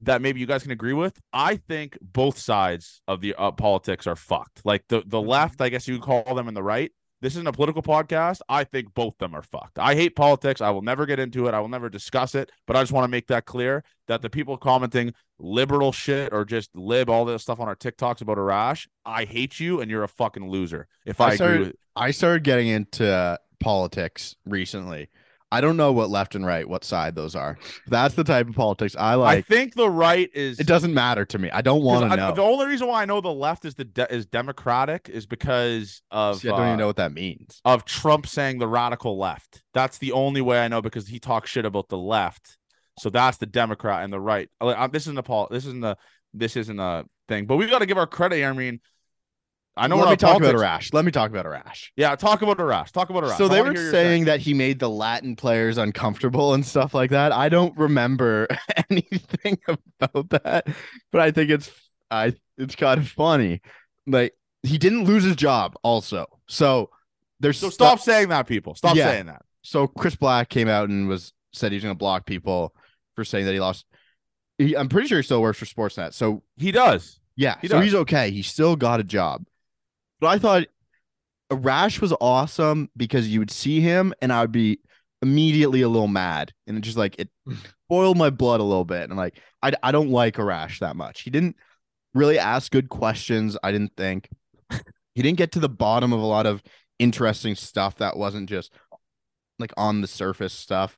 that maybe you guys can agree with. I think both sides of the uh, politics are fucked. Like the the left, I guess you could call them, and the right. This isn't a political podcast. I think both of them are fucked. I hate politics. I will never get into it. I will never discuss it. But I just want to make that clear that the people commenting liberal shit or just lib all this stuff on our TikToks about Arash, I hate you and you're a fucking loser. If I I, agree started- with I started getting into politics recently. I don't know what left and right, what side those are. That's the type of politics I like. I think the right is it doesn't matter to me. I don't want I- to know. The only reason why I know the left is the de- is democratic is because of See, I don't uh, even know what that means. of Trump saying the radical left. That's the only way I know because he talks shit about the left. So that's the Democrat and the right. Uh, uh, This isn't a pol- This isn't a. This isn't a thing. But we got to give our credit. I mean, I know Let me talk about Arash. Let me talk about Arash. Yeah, talk about Arash. Talk about Arash. So I they were saying that he made the Latin players uncomfortable and stuff like that. I don't remember anything about that, but I think it's I it's kind of funny. Like he didn't lose his job also. So there's So stop saying that, people. Stop Yeah. saying that. so Chris Black came out and was said he's going to block people for saying that he lost. He, I'm pretty sure he still works for Sportsnet. So He does. yeah, He so does. he's okay. He still got a job. But I thought Rash was awesome because you would see him and I would be immediately a little mad and it just like it boiled my blood a little bit. And like I I don't like Arash that much. He didn't really ask good questions. I didn't think he didn't get to the bottom of a lot of interesting stuff that wasn't just like on the surface stuff.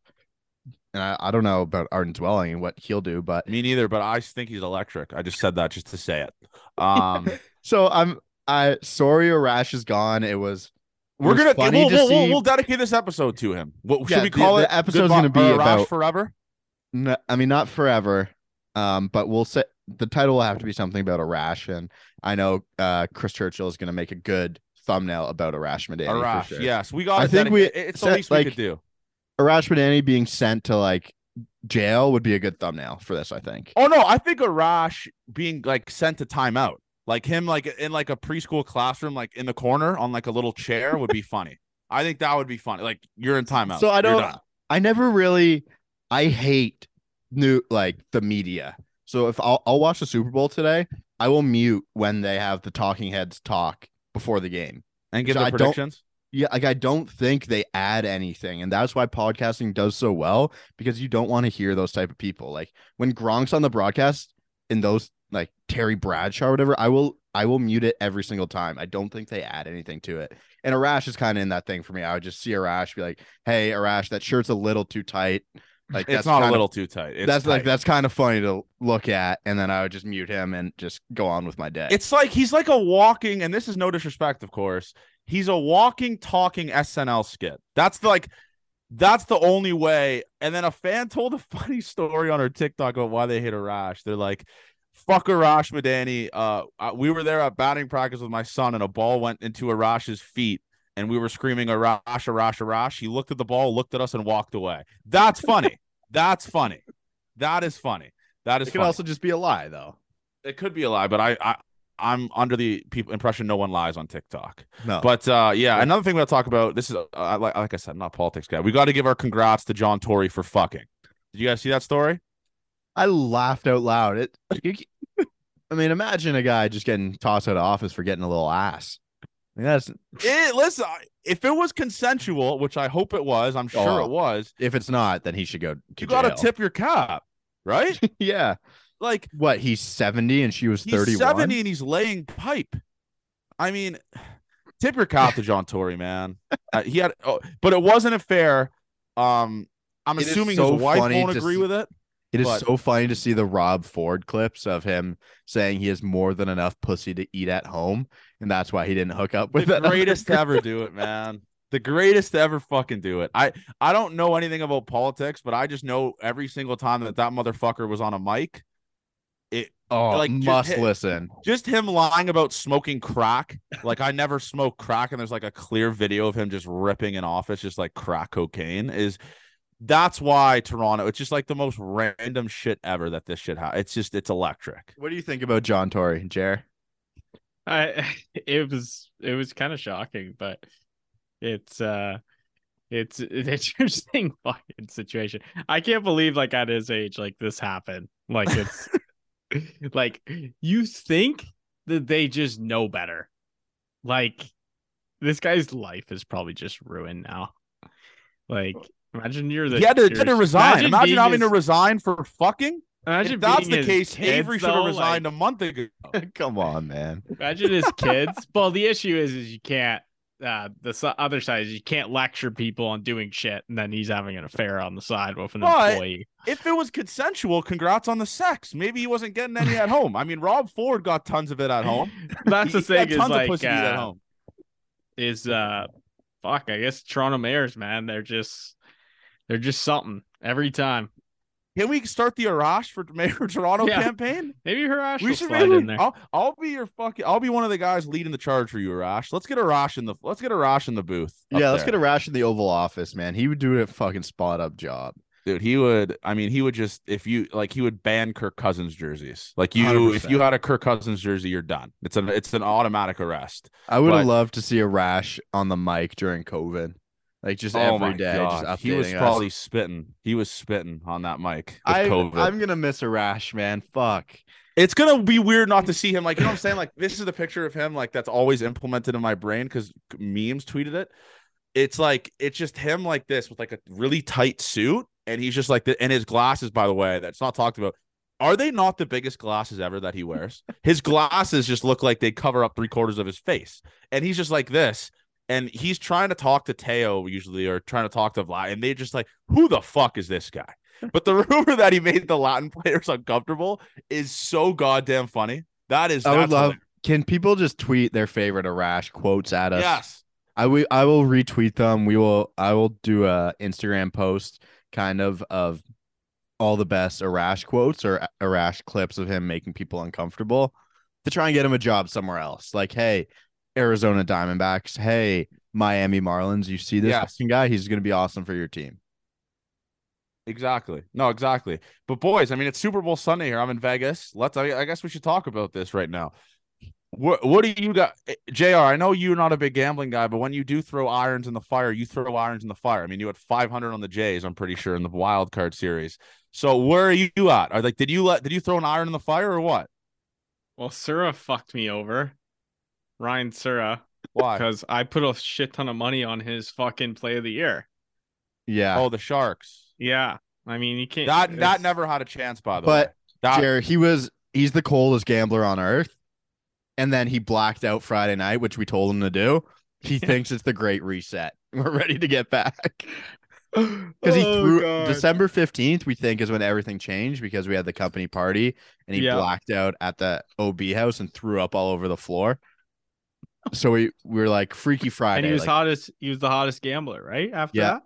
And I, I don't know about Arden Zwelling and what he'll do, but Me neither. But I think he's electric. I just said that just to say it. Um, So I'm I sorry Arash is gone. It was it we're was gonna we'll, to we'll, see. we'll, we'll dedicate this episode to him. What, Yeah, should we call the it? episode's Goodbye- gonna be Arash about- forever. No, I mean not forever. Um, but we'll say the title will have to be something about Arash, and I know uh Chris Churchill is gonna make a good thumbnail about Arash Madani. Arash. sure. Yes, we got. I think we It's the set, least we like, could do. Arash Madani being sent to like jail would be a good thumbnail for this. I think. Oh no, I think Arash being like sent to timeout, like him, like in like a preschool classroom, like in the corner on like a little chair, would be funny. I think that would be funny. Like you're in timeout. So I don't. I never really. I hate new like the media. So if I'll, I'll watch the Super Bowl today, I will mute when they have the talking heads talk before the game. and give So the I predictions. Yeah, like I don't think they add anything, and that's why podcasting does so well because you don't want to hear those type of people. Like when Gronk's on the broadcast in those like Terry Bradshaw or whatever, I will I will mute it every single time. I don't think they add anything to it. And Arash is kind of in that thing for me. I would just see Arash be like, "Hey, Arash, that shirt's a little too tight. Like It's that's not a kind of- little too tight. It's that's like that's kind of funny to look at, and then I would just mute him and just go on with my day. It's like he's like a walking, and this is no disrespect, of course. He's a walking, talking SNL skit. That's the, like, that's the only way. And then a fan told a funny story on her TikTok about why they hate Arash. They're like, "Fuck Arash Madani." Uh, we were there at batting practice with my son, and a ball went into Arash's feet, and we were screaming Arash, Arash, Arash. He looked at the ball, looked at us, and walked away. That's funny. that's funny. That is funny. That is it could funny. also just be a lie, though. it could be a lie, but I, I I'm under the people impression no one lies on TikTok. No, But uh, yeah, another thing we'll talk about. This is uh, like like I said, I'm not a politics guy. We got to give our congrats to John Tory for fucking. Did you guys see that story? I laughed out loud. It. You, I mean, imagine a guy just getting tossed out of office for getting a little ass. I mean, that's It, listen, if it was consensual, which I hope it was, I'm sure Oh, it was. if it's not, then he should go. To You got to tip your cap, right? yeah. like What? He's seventy and she was he's thirty-one. 70 and he's laying pipe. I mean, tip your cap to John Tory, man. Uh, he had, oh, but it wasn't a fair. Um, I'm It assuming so his wife won't agree see- with it. It is But- so funny to see the Rob Ford clips of him saying he has more than enough pussy to eat at home, and that's why he didn't hook up with the greatest to ever do it, man. The greatest to ever fucking do it. I I don't know anything about politics, but I just know every single time that that motherfucker was on a mic, it Oh, like, must hit- listen. just him lying about smoking crack. Like I never smoked crack, and there's like a clear video of him just ripping in office, just like crack cocaine. Is that's why Toronto? It's just like the most random shit ever that this shit. Ha- it's just it's electric. What do you think about John Tory, Jer? I it was it was kind of shocking, but it's uh it's an interesting fucking situation. I can't believe like at his age like this happened. Like it's like you think that they just know better. Like this guy's life is probably just ruined now. Like imagine you're the he had to, to resign. Imagine, being having to resign for fucking. imagine If that's the case, Avery should have resigned like- a month ago. Come on, man. Imagine his kids. well, the issue is, is you can't. Uh, the other side is you can't lecture people on doing shit, and then he's having an affair on the side with an But- employee. if it was consensual, congrats on the sex. Maybe he wasn't getting any at home. I mean, Rob Ford got tons of it at home. That's the He got thing is tons of like at uh, home. is uh, fuck. I guess Toronto mayors, man, they're just they're just something every time. Can we start the Arash for Mayor of Toronto Yeah. campaign? Maybe Arash we will should slide maybe. in there. I'll, I'll be your fucking. I'll be one of the guys leading the charge for you, Arash. Let's get Arash in the. Let's get Arash in the booth. up Yeah, let's there. get Arash in the Oval Office, man. He would do a fucking spot up job. dude. He would. I mean, he would just if you like, he would ban Kirk Cousins jerseys. Like you, if you had a Kirk Cousins jersey, you're done. It's an it's an automatic arrest. I would have loved to see Arash on the mic during COVID. Like just oh every day, just he was us. probably spitting. He was spitting on that mic with I, COVID. I'm gonna miss Arash, man. Fuck. it's gonna be weird not to see him. Like you know what I'm saying. Like this is the picture of him. Like that's always implemented in my brain because memes tweeted it. It's like it's just him like this with like a really tight suit, and he's just like the and his glasses. By the way, that's not talked about. Are they not the biggest glasses ever that he wears? His glasses just look like they cover up three quarters of his face, and he's just like this. And he's trying to talk to Teo usually, or trying to talk to Vlad, and they just like, who the fuck is this guy? But the rumor that he made the Latin players uncomfortable is so goddamn funny. That is, I would love. hilarious. Can people just tweet their favorite Arash quotes at us? Yes, I will. I will retweet them. We will. I will do a Instagram post, kind of of all the best Arash quotes or Arash clips of him making people uncomfortable to try and get him a job somewhere else. Like, hey, Arizona Diamondbacks. Hey, Miami Marlins. You see this Yes. guy? He's going to be awesome for your team. exactly. No, exactly. But boys, I mean, it's Super Bowl Sunday here. I'm in Vegas. Let's. I, I guess we should talk about this right now. What What do you got, Eh, Jr? I know you're not a big gambling guy, but when you do throw irons in the fire, you throw irons in the fire. I mean, you had 500 on the Jays. I'm pretty sure in the wild card series. So where are you at? Are like, did you let? Did you throw an iron in the fire or what? Well, Sura fucked me over, Ryan Sura, Why? because I put a shit ton of money on his fucking play of the year. Yeah, Oh, the Sharks. Yeah, I mean he can't. That that never had a chance, by the But way. But Jared, he was. He's the coldest gambler on earth, and then he blacked out Friday night, which we told him to do. He thinks it's the great reset. We're ready to get back. Because he Oh, threw God. December 15th, we think is when everything changed because we had the company party and he Yeah. blacked out at the OB house and threw up all over the floor. So we, we were like Freaky Friday. and he was like- hottest. He was the hottest gambler, right? After Yeah. that,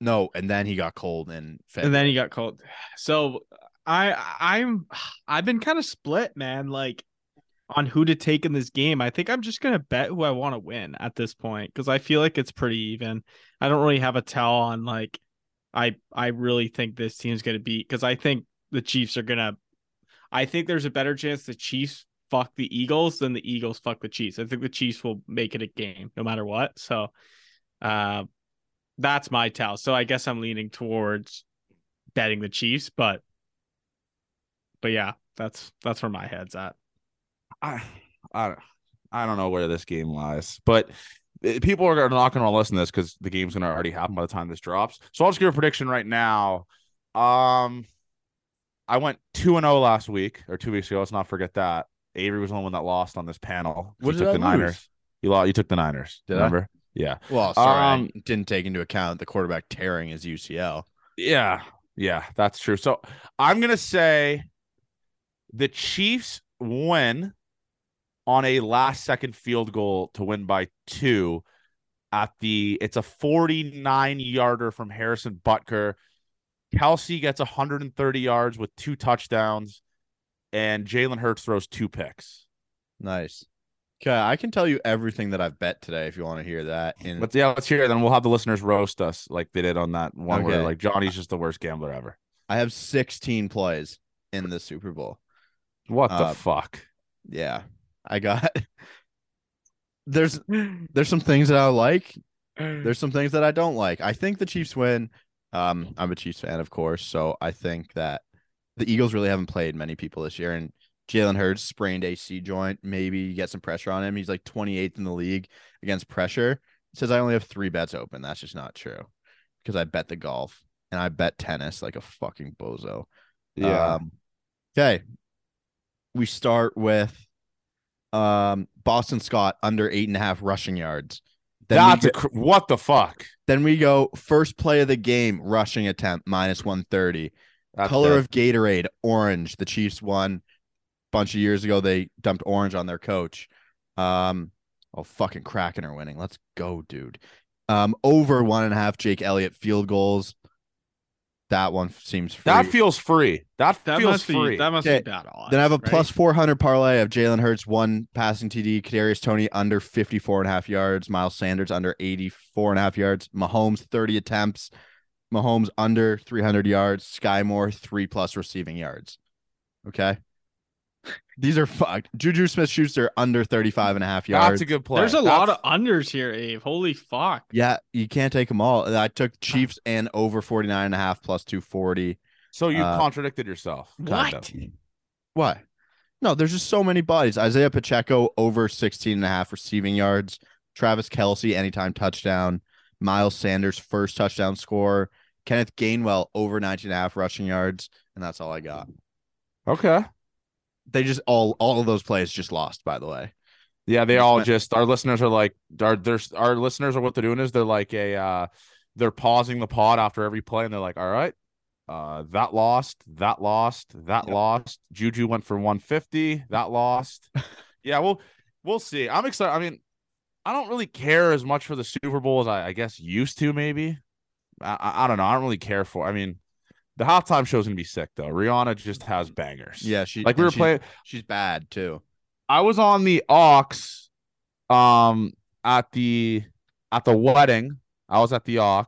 no, and then he got cold February. and then he got cold. So I I'm I've been kind of split, man. Like on who to take in this game. I think I'm just gonna bet who I want to win at this point because I feel like it's pretty even. I don't really have a tell on like I I really think this team's gonna beat because I think the Chiefs are gonna. I think there's a better chance the Chiefs fuck the Eagles than the Eagles fuck the Chiefs. I think the Chiefs will make it a game no matter what. So, uh, that's my tell. So I guess I'm leaning towards betting the Chiefs, but but yeah, that's that's where my head's at. I, I, I don't know where this game lies, but uh, people are not going to listen to this because the game's going to already happen by the time this drops. So I'll just give a prediction right now. Um, I went two and zero last week or two weeks ago. Let's not forget that Avery was the one that lost on this panel. What did took I the lose? Niners. You lost. You took the Niners. Did I? remember? Yeah. well, sorry, Um, I didn't take into account the quarterback tearing his UCL. Yeah, yeah, that's true. So I'm gonna say the Chiefs win on a last second field goal to win by two at the it's a 49 yarder from Harrison Butker. Kelce gets 130 yards with two touchdowns, and Jalen Hurts throws two picks. Nice. Okay, I can tell you everything that I've bet today if you want to hear that. But yeah, let's hear it. Then we'll have the listeners roast us like they did on that one where like Johnny's just the worst gambler ever. I have 16 plays in the Super Bowl. What the Uh, fuck? Yeah, I got. There's there's some things that I like. There's some things that I don't like. I think the Chiefs win. Um, I'm a Chiefs fan, of course, so I think that the Eagles really haven't played many people this year, and Jalen Hurts sprained AC joint. Maybe you get some pressure on him. He's like 28th in the league against pressure. It says I only have three bets open. That's just not true because I bet the golf and I bet tennis like a fucking bozo. Um, okay. We start with um Boston Scott under eight and a half rushing yards. Then That's we, a cr- what the fuck? then we go first play of the game, rushing attempt minus 130. That's Color dead. of Gatorade, orange. The Chiefs won a bunch of years ago. They dumped orange on their coach. Um, oh fucking Kraken are winning. Let's go, dude. Um, over one and a half Jake Elliott field goals. That one seems free. that feels free. That, That feels must be free. that must Okay, be bad odds. Then I have a right? plus 400 parlay of Jalen Hurts, one passing TD, Kadarius Toney under 54 and a half yards, Miles Sanders under 84 and a half yards, Mahomes 30 attempts, Mahomes under 300 yards, Skyy Moore three plus receiving yards. Okay. These are fucked. Juju Smith Schuster under 35 and a half yards. That's a good play. There's a lot of unders here, Abe. Holy fuck. yeah, you can't take them all. I took Chiefs and over 49 and a half plus 240. so you uh, contradicted yourself. What? of. Why? No, there's just so many bodies. Isaiah Pacheco over 16 and a half receiving yards. Travis Kelce anytime touchdown. Miles Sanders first touchdown score. Kenneth Gainwell over 19 and a half rushing yards. And that's all I got. Okay. They just all all of those plays just lost, by the way. Yeah, they all just our listeners are like our there's our listeners are what they're doing is they're like a uh they're pausing the pod after every play and they're like, all right, uh that lost, that lost, that Yep. lost. Juju went for 150, that lost. yeah, well, we'll see. I'm excited. I mean, I don't really care as much for the Super Bowl as I, I guess used to, maybe. I, I, don't know. I don't really care for I mean the halftime show's gonna be sick though. Rihanna just has bangers. Yeah, she like we were she's- playing She's bad too. I was on the aux um at the at the wedding. I was at the aux.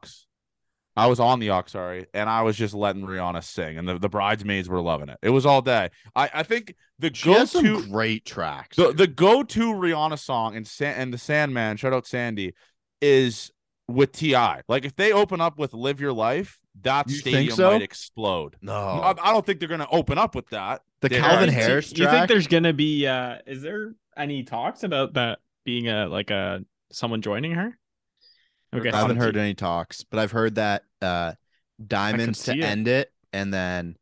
I was on the aux, sorry, and I was just letting Rihanna sing, and the, the bridesmaids were loving it. It was all day. I, I think the go-to great tracks. the, the go-to Rihanna song and San and the Sandman, shout out Sandy, is with Ti. Like if they open up with "Live Your Life," that You think stadium so? might explode. no, I, I don't think they're gonna open up with that. the They're- Calvin You You- Harris You think there's gonna be uh is there any talks about that being a like a someone joining her? Okay. I haven't heard any talks, but I've heard that uh Diamonds to it. end it, and then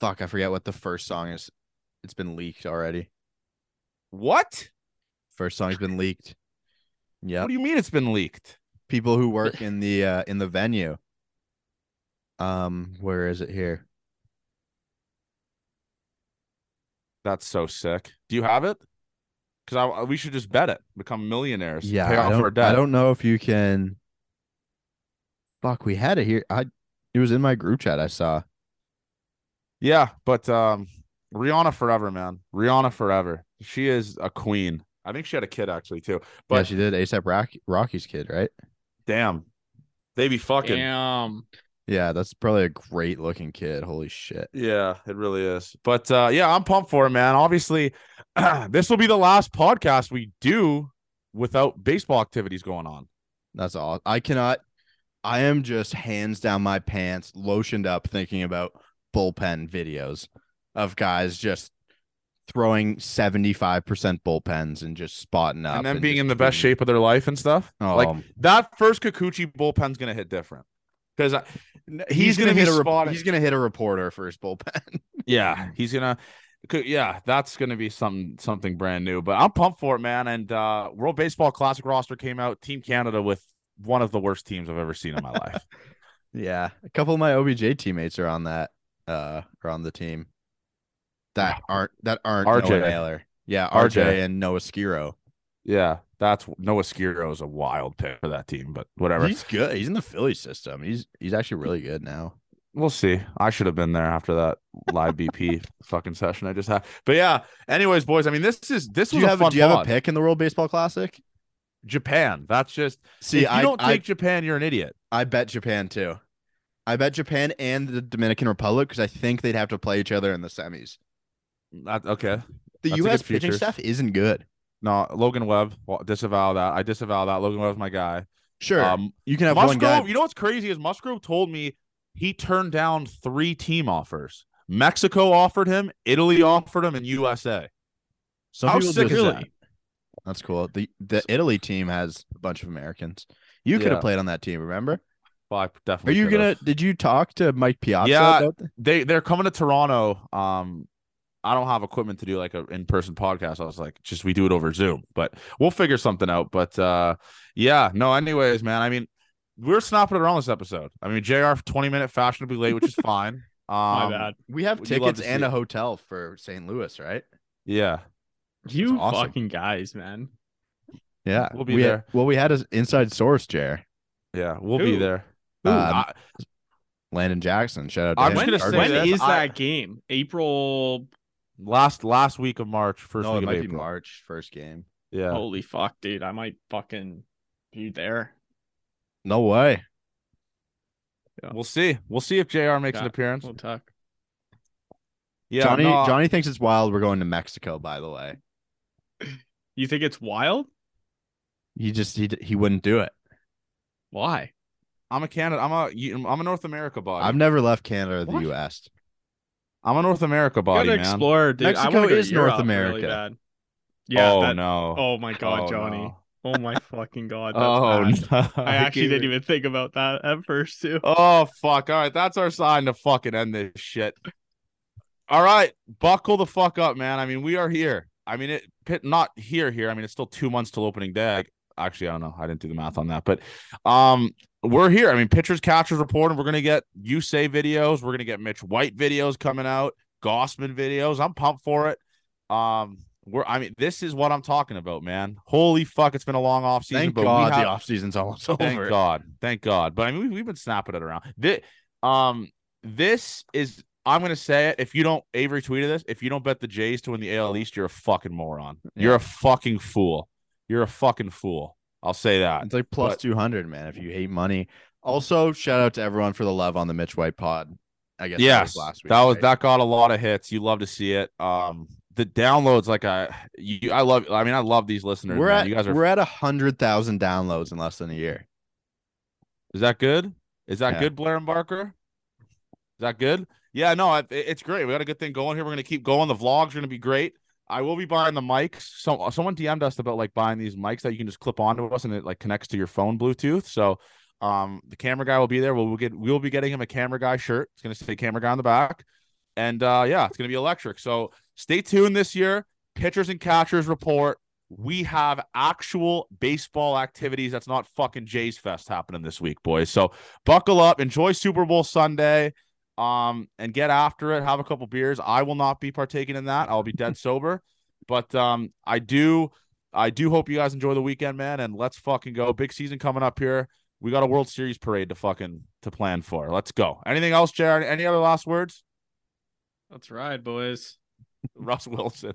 fuck, I forget what the first song is. It's been leaked already. What? First song's been leaked. Yeah, What do you mean it's been leaked? People who work in the uh in the venue. Um, where is it here? That's so sick. Do you have it? Because I we should just bet it, become millionaires. Yeah, pay I off don't, our debt. I don't know if you can. Fuck, we had it here. I it was in my group chat. I saw. Yeah, but um, Rihanna forever, man. Rihanna forever. She is a queen. I think she had a kid actually too. But yeah, she did ASAP Rocky, Rocky's kid, right? Damn, they be fucking. Damn. Yeah, that's probably a great looking kid. Holy shit. Yeah, it really is. But uh yeah, I'm pumped for it, man. Obviously, this will be the last podcast we do without baseball activities going on. That's all. I cannot. I am just hands down my pants, lotioned up, thinking about bullpen videos of guys just throwing 75% bullpens and just spotting up and then being in the best shape of their life and stuff. Oh, Like that first Kikuchi bullpen's gonna hit different. Because he's, gonna, hit be a rep- spotting. he's gonna hit a reporter for his bullpen. Yeah, he's gonna. Yeah, that's gonna be something something brand new. But I'm pumped for it, man. And uh World Baseball Classic roster came out. Team Canada with one of the worst teams I've ever seen in my life. yeah, a couple of my OBJ teammates are on that. Uh, are on the team that aren't that aren't RJ. Noah Naylor. Yeah, RJ, RJ. and Noah Skirrow. Yeah, that's Noah Skirrow is a wild pick for that team, but whatever. He's good. He's in the Philly system. He's he's actually really good now. We'll see. I should have been there after that live BP fucking session I just had. But yeah, anyways, boys. I mean, this is this Do was you a have fun do you have a pick in the World Baseball Classic? Japan. That's just See, if you I don't I- take Japan, you're an idiot. I bet Japan too. I bet Japan and the Dominican Republic because I think they'd have to play each other in the semis. That, okay. The That's U.S. pitching future. staff isn't good. No, Logan Webb. Well, disavow that. I disavow that. Logan Webb's my guy. Sure, Um, you can have one guy. You know what's crazy is Musgrove told me he turned down three team offers. Mexico offered him, Italy offered him, and USA. Some How sick just- is that? That's cool. The the Italy team has a bunch of Americans. You could Yeah. have played on that team. Remember? Well, I Are you could've. gonna? Did you talk to Mike Piazza? Yeah. about that? they they're coming to Toronto. Um, I don't have equipment to do like a in person podcast. I was like, just we do it over Zoom, but we'll figure something out. But uh, yeah, no. Anyways, man. I mean, we're snapping it around this episode. I mean, Jr. twenty minute fashionably late, which is fine. Um, My bad. We have Would you love tickets and a hotel for St. Louis, right? Yeah, You awesome. fucking guys, man. Yeah, We'll be we had- there. well, we had an inside source, Jer. yeah, we'll be Who? there. Um, I- Landon Jackson. Shout out to I'm him. gonna say when this, is I- that game? April. Last last week of March, first No, week it of might be March first game. Yeah, Holy fuck, dude! I might fucking be there. No way. we'll see. We'll see if Jr. makes an appearance. We'll talk. Yeah, Johnny no, Johnny thinks it's wild. We're going to Mexico. By the way, You think it's wild? he just he he wouldn't do it. Why? I'm a Canada. I'm a you- I'm a North America body. I've never left Canada or the What? U.S. I'm a North America You body, gotta man. explore, dude. Mexico wanna go is North Europe really America. bad. Yeah. oh that- no. Oh my god, Oh, Johnny. no. Oh my fucking god. That's oh bad. no. I actually gave didn't even think about that at first too. Oh fuck! All right, that's our sign to fucking end this shit. All right, buckle the fuck up, man. I mean, we are here. I mean, it pit not here here. I mean, it's still two months till opening day. Actually, I don't know. I didn't do the math on that, but um, we're here. I mean, pitchers, catchers reporting. we're gonna get Yusei videos. We're gonna get Mitch White videos coming out, Gausman videos. I'm pumped for it. Um, we're. I mean, this is what I'm talking about, man. Holy fuck! It's been a long off season, Thank but God we have, the off season's almost over. Thank. God. Thank God. But I mean, we, we've been snapping it around. This, um, this is. I'm gonna say it. If you don't, Avery tweeted this. If you don't bet the Jays to win the AL East, you're a fucking moron. You're a fucking fool. You're a fucking fool. I'll say that. It's like plus But- two hundred, man. If you hate money. Also, shout out to everyone for the love on the Mitch White pod. I guess that Yes, was last week. that was right? that got a lot of hits. You love to see it. Um, the downloads, like I, you, I love. I mean, I love these listeners. We're man. at you guys are. we're at a hundred thousand downloads in less than a year. Is that good? Is that Yeah. good, Blair and Barker? Is that good? Yeah, no, it, it's great. We got a good thing going here. We're gonna keep going. The vlogs are gonna be great. I will be buying the mics. So someone DM'd us about like buying these mics that you can just clip onto us and it like connects to your phone Bluetooth. So um the camera guy will be there. We'll, we'll get we'll be getting him a camera guy shirt. It's gonna say camera guy on the back. And uh yeah, it's gonna be electric. So stay tuned this year. Pitchers and catchers report. we have actual baseball activities. That's not fucking Jays Fest happening this week, boys. So buckle up, enjoy Super Bowl Sunday, um, and get after it. Have a couple beers. I will not be partaking in that. I'll be dead sober. But um, I do, I do hope you guys enjoy the weekend, man. And let's fucking go. Big season coming up here. We got a World Series parade to fucking to plan for. Let's go. Anything else, Jared? Any other last words? Let's ride, boys. Russ Wilson.